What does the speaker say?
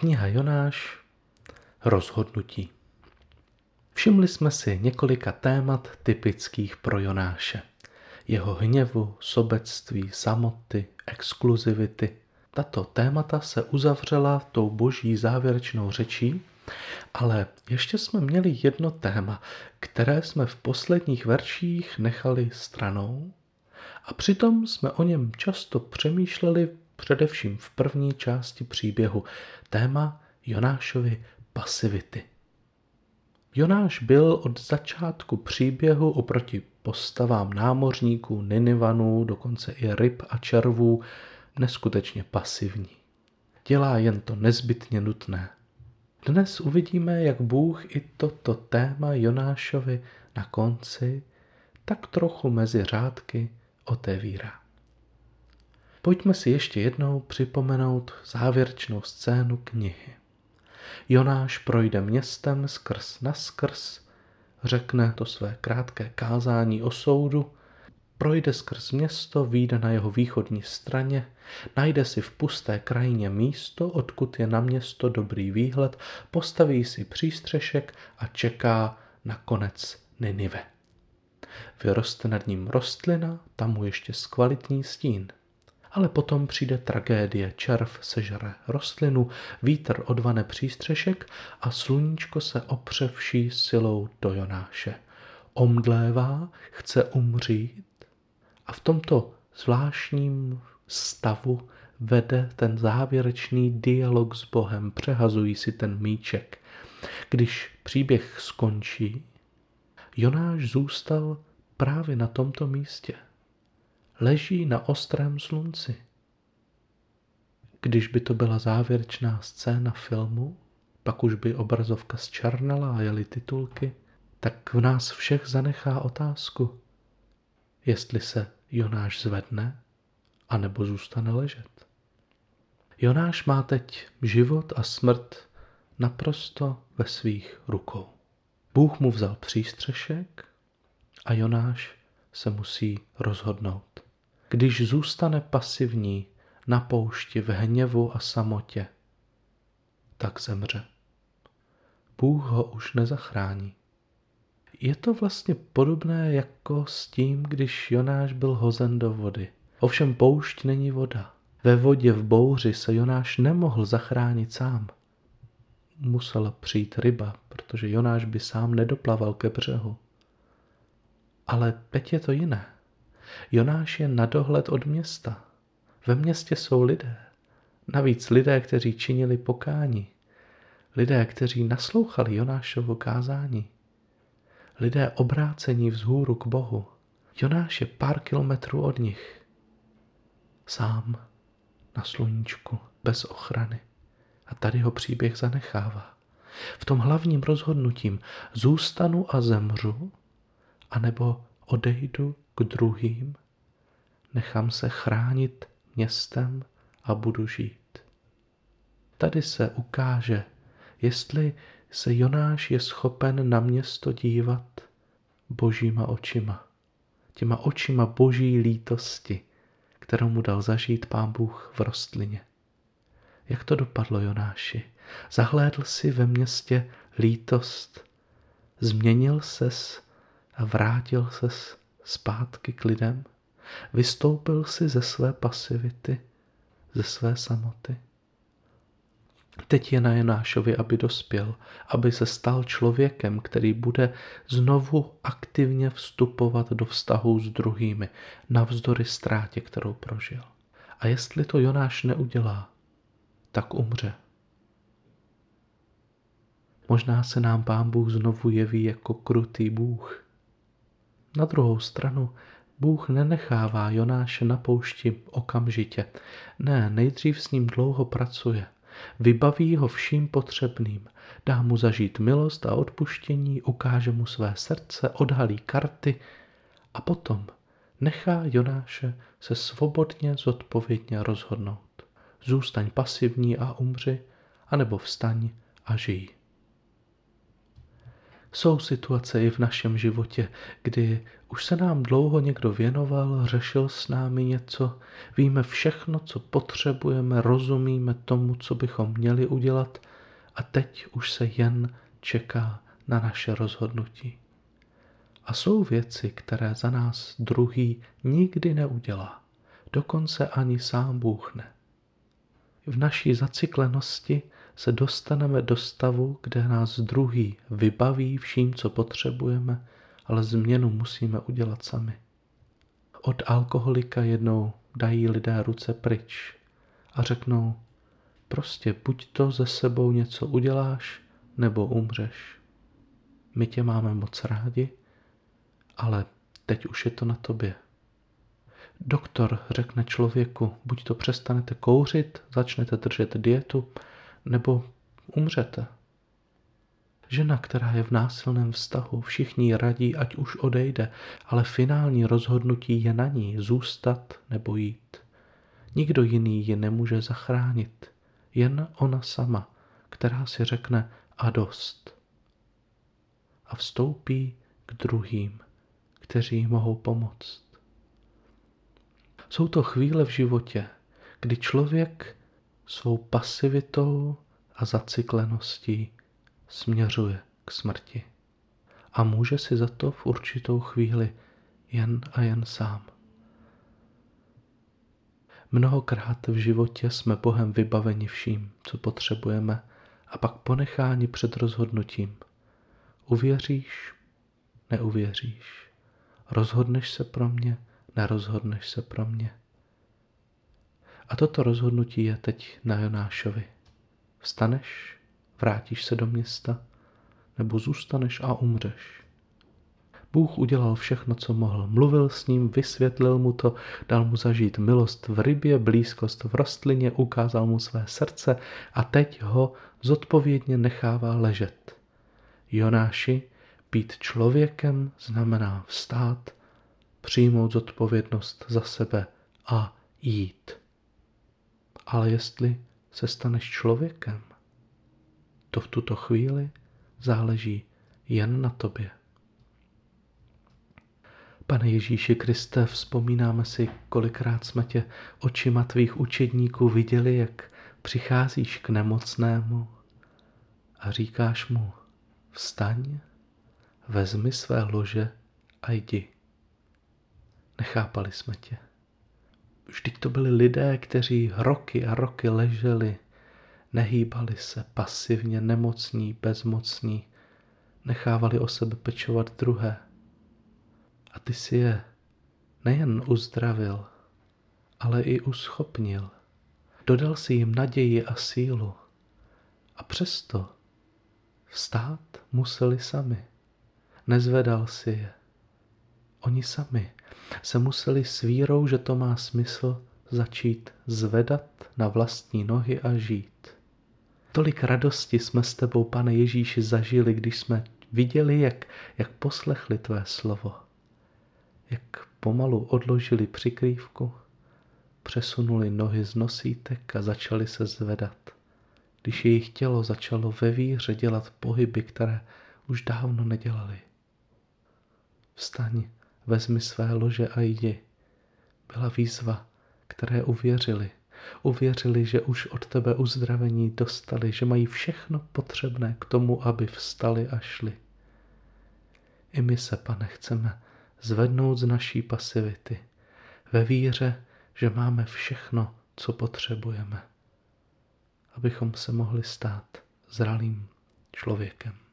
Kniha Jonáš Rozhodnutí Všimli jsme si několika témat typických pro Jonáše. Jeho hněvu, sobectví, samoty, exkluzivity. Tato témata se uzavřela tou boží závěrečnou řečí, ale ještě jsme měli jedno téma, které jsme v posledních verších nechali stranou a přitom jsme o něm často přemýšleli především v první části příběhu. Téma Jonášovy pasivity. Jonáš byl od začátku příběhu oproti postavám námořníků, Ninivanů, dokonce i ryb a červů neskutečně pasivní. Dělá jen to nezbytně nutné. Dnes uvidíme, jak Bůh i toto téma Jonášovi na konci tak trochu mezi řádky otevírá. Pojďme si ještě jednou připomenout závěrečnou scénu knihy. Jonáš projde městem skrz na skrz, řekne to své krátké kázání o soudu, projde skrz město, výjde na jeho východní straně, najde si v pusté krajině místo, odkud je na město dobrý výhled, postaví si přístřešek a čeká na konec Ninive. Vyroste nad ním rostlina, tam mu ještě zkvalitní stín – ale potom přijde tragédie. Červ sežere rostlinu, vítr odvane přístřešek a sluníčko se opře vší silou do Jonáše. Omdlévá, chce umřít a v tomto zvláštním stavu vede ten závěrečný dialog s Bohem, přehazují si ten míček. Když příběh skončí, Jonáš zůstal právě na tomto místě leží na ostrém slunci. Když by to byla závěrečná scéna filmu, pak už by obrazovka zčernala a jeli titulky, tak v nás všech zanechá otázku, jestli se Jonáš zvedne, anebo zůstane ležet. Jonáš má teď život a smrt naprosto ve svých rukou. Bůh mu vzal přístřešek a Jonáš se musí rozhodnout. Když zůstane pasivní na poušti v hněvu a samotě, tak zemře. Bůh ho už nezachrání. Je to vlastně podobné jako s tím, když Jonáš byl hozen do vody. Ovšem poušť není voda. Ve vodě v bouři se Jonáš nemohl zachránit sám. Musela přijít ryba, protože Jonáš by sám nedoplaval ke břehu. Ale teď je to jiné. Jonáš je na dohled od města. Ve městě jsou lidé. Navíc lidé, kteří činili pokání. Lidé, kteří naslouchali Jonášovo kázání. Lidé obrácení vzhůru k Bohu. Jonáš je pár kilometrů od nich. Sám, na sluníčku, bez ochrany. A tady ho příběh zanechává. V tom hlavním rozhodnutím zůstanu a zemřu, anebo odejdu k druhým, nechám se chránit městem a budu žít. Tady se ukáže, jestli se Jonáš je schopen na město dívat božíma očima, těma očima boží lítosti, kterou mu dal zažít pán Bůh v rostlině. Jak to dopadlo Jonáši? Zahlédl si ve městě lítost, změnil ses a vrátil ses zpátky k lidem? Vystoupil si ze své pasivity, ze své samoty? Teď je na Jonášovi, aby dospěl, aby se stal člověkem, který bude znovu aktivně vstupovat do vztahu s druhými, navzdory ztrátě, kterou prožil. A jestli to Jonáš neudělá, tak umře. Možná se nám pán Bůh znovu jeví jako krutý Bůh, na druhou stranu Bůh nenechává Jonáše na poušti okamžitě. Ne, nejdřív s ním dlouho pracuje. Vybaví ho vším potřebným. Dá mu zažít milost a odpuštění, ukáže mu své srdce, odhalí karty a potom nechá Jonáše se svobodně zodpovědně rozhodnout. Zůstaň pasivní a umři, anebo vstaň a žij. Jsou situace i v našem životě, kdy už se nám dlouho někdo věnoval, řešil s námi něco, víme všechno, co potřebujeme, rozumíme tomu, co bychom měli udělat a teď už se jen čeká na naše rozhodnutí. A jsou věci, které za nás druhý nikdy neudělá, dokonce ani sám Bůh ne. V naší zacyklenosti se dostaneme do stavu, kde nás druhý vybaví vším, co potřebujeme, ale změnu musíme udělat sami. Od alkoholika jednou dají lidé ruce pryč a řeknou, prostě buď to ze sebou něco uděláš, nebo umřeš. My tě máme moc rádi, ale teď už je to na tobě. Doktor řekne člověku, buď to přestanete kouřit, začnete držet dietu, nebo umřete. Žena, která je v násilném vztahu, všichni radí, ať už odejde, ale finální rozhodnutí je na ní zůstat nebo jít. Nikdo jiný ji nemůže zachránit, jen ona sama, která si řekne a dost. A vstoupí k druhým, kteří mohou pomoct. Jsou to chvíle v životě, kdy člověk svou pasivitou a zacykleností směřuje k smrti. A může si za to v určitou chvíli jen a jen sám. Mnohokrát v životě jsme Bohem vybaveni vším, co potřebujeme, a pak ponecháni před rozhodnutím. Uvěříš, neuvěříš. Rozhodneš se pro mě, nerozhodneš se pro mě. A toto rozhodnutí je teď na Jonášovi. Vstaneš, vrátíš se do města, nebo zůstaneš a umřeš. Bůh udělal všechno, co mohl. Mluvil s ním, vysvětlil mu to, dal mu zažít milost v rybě, blízkost v rostlině, ukázal mu své srdce a teď ho zodpovědně nechává ležet. Jonáši, být člověkem znamená vstát, přijmout zodpovědnost za sebe a jít. Ale jestli se staneš člověkem, to v tuto chvíli záleží jen na tobě. Pane Ježíši Kriste, vzpomínáme si, kolikrát jsme tě očima tvých učedníků viděli, jak přicházíš k nemocnému a říkáš mu, vstaň, vezmi své lože a jdi. Nechápali jsme tě. Vždyť to byli lidé, kteří roky a roky leželi, nehýbali se, pasivně, nemocní, bezmocní, nechávali o sebe pečovat druhé. A ty si je nejen uzdravil, ale i uschopnil. Dodal si jim naději a sílu. A přesto vstát museli sami. Nezvedal si je. Oni sami se museli s vírou, že to má smysl, začít zvedat na vlastní nohy a žít. Tolik radosti jsme s tebou, pane Ježíši, zažili, když jsme viděli, jak, jak poslechli tvé slovo. Jak pomalu odložili přikrývku, přesunuli nohy z nosítek a začali se zvedat. Když jejich tělo začalo ve víře dělat pohyby, které už dávno nedělali. Vstaň, vezmi své lože a jdi. Byla výzva, které uvěřili. Uvěřili, že už od tebe uzdravení dostali, že mají všechno potřebné k tomu, aby vstali a šli. I my se, pane, chceme zvednout z naší pasivity ve víře, že máme všechno, co potřebujeme, abychom se mohli stát zralým člověkem.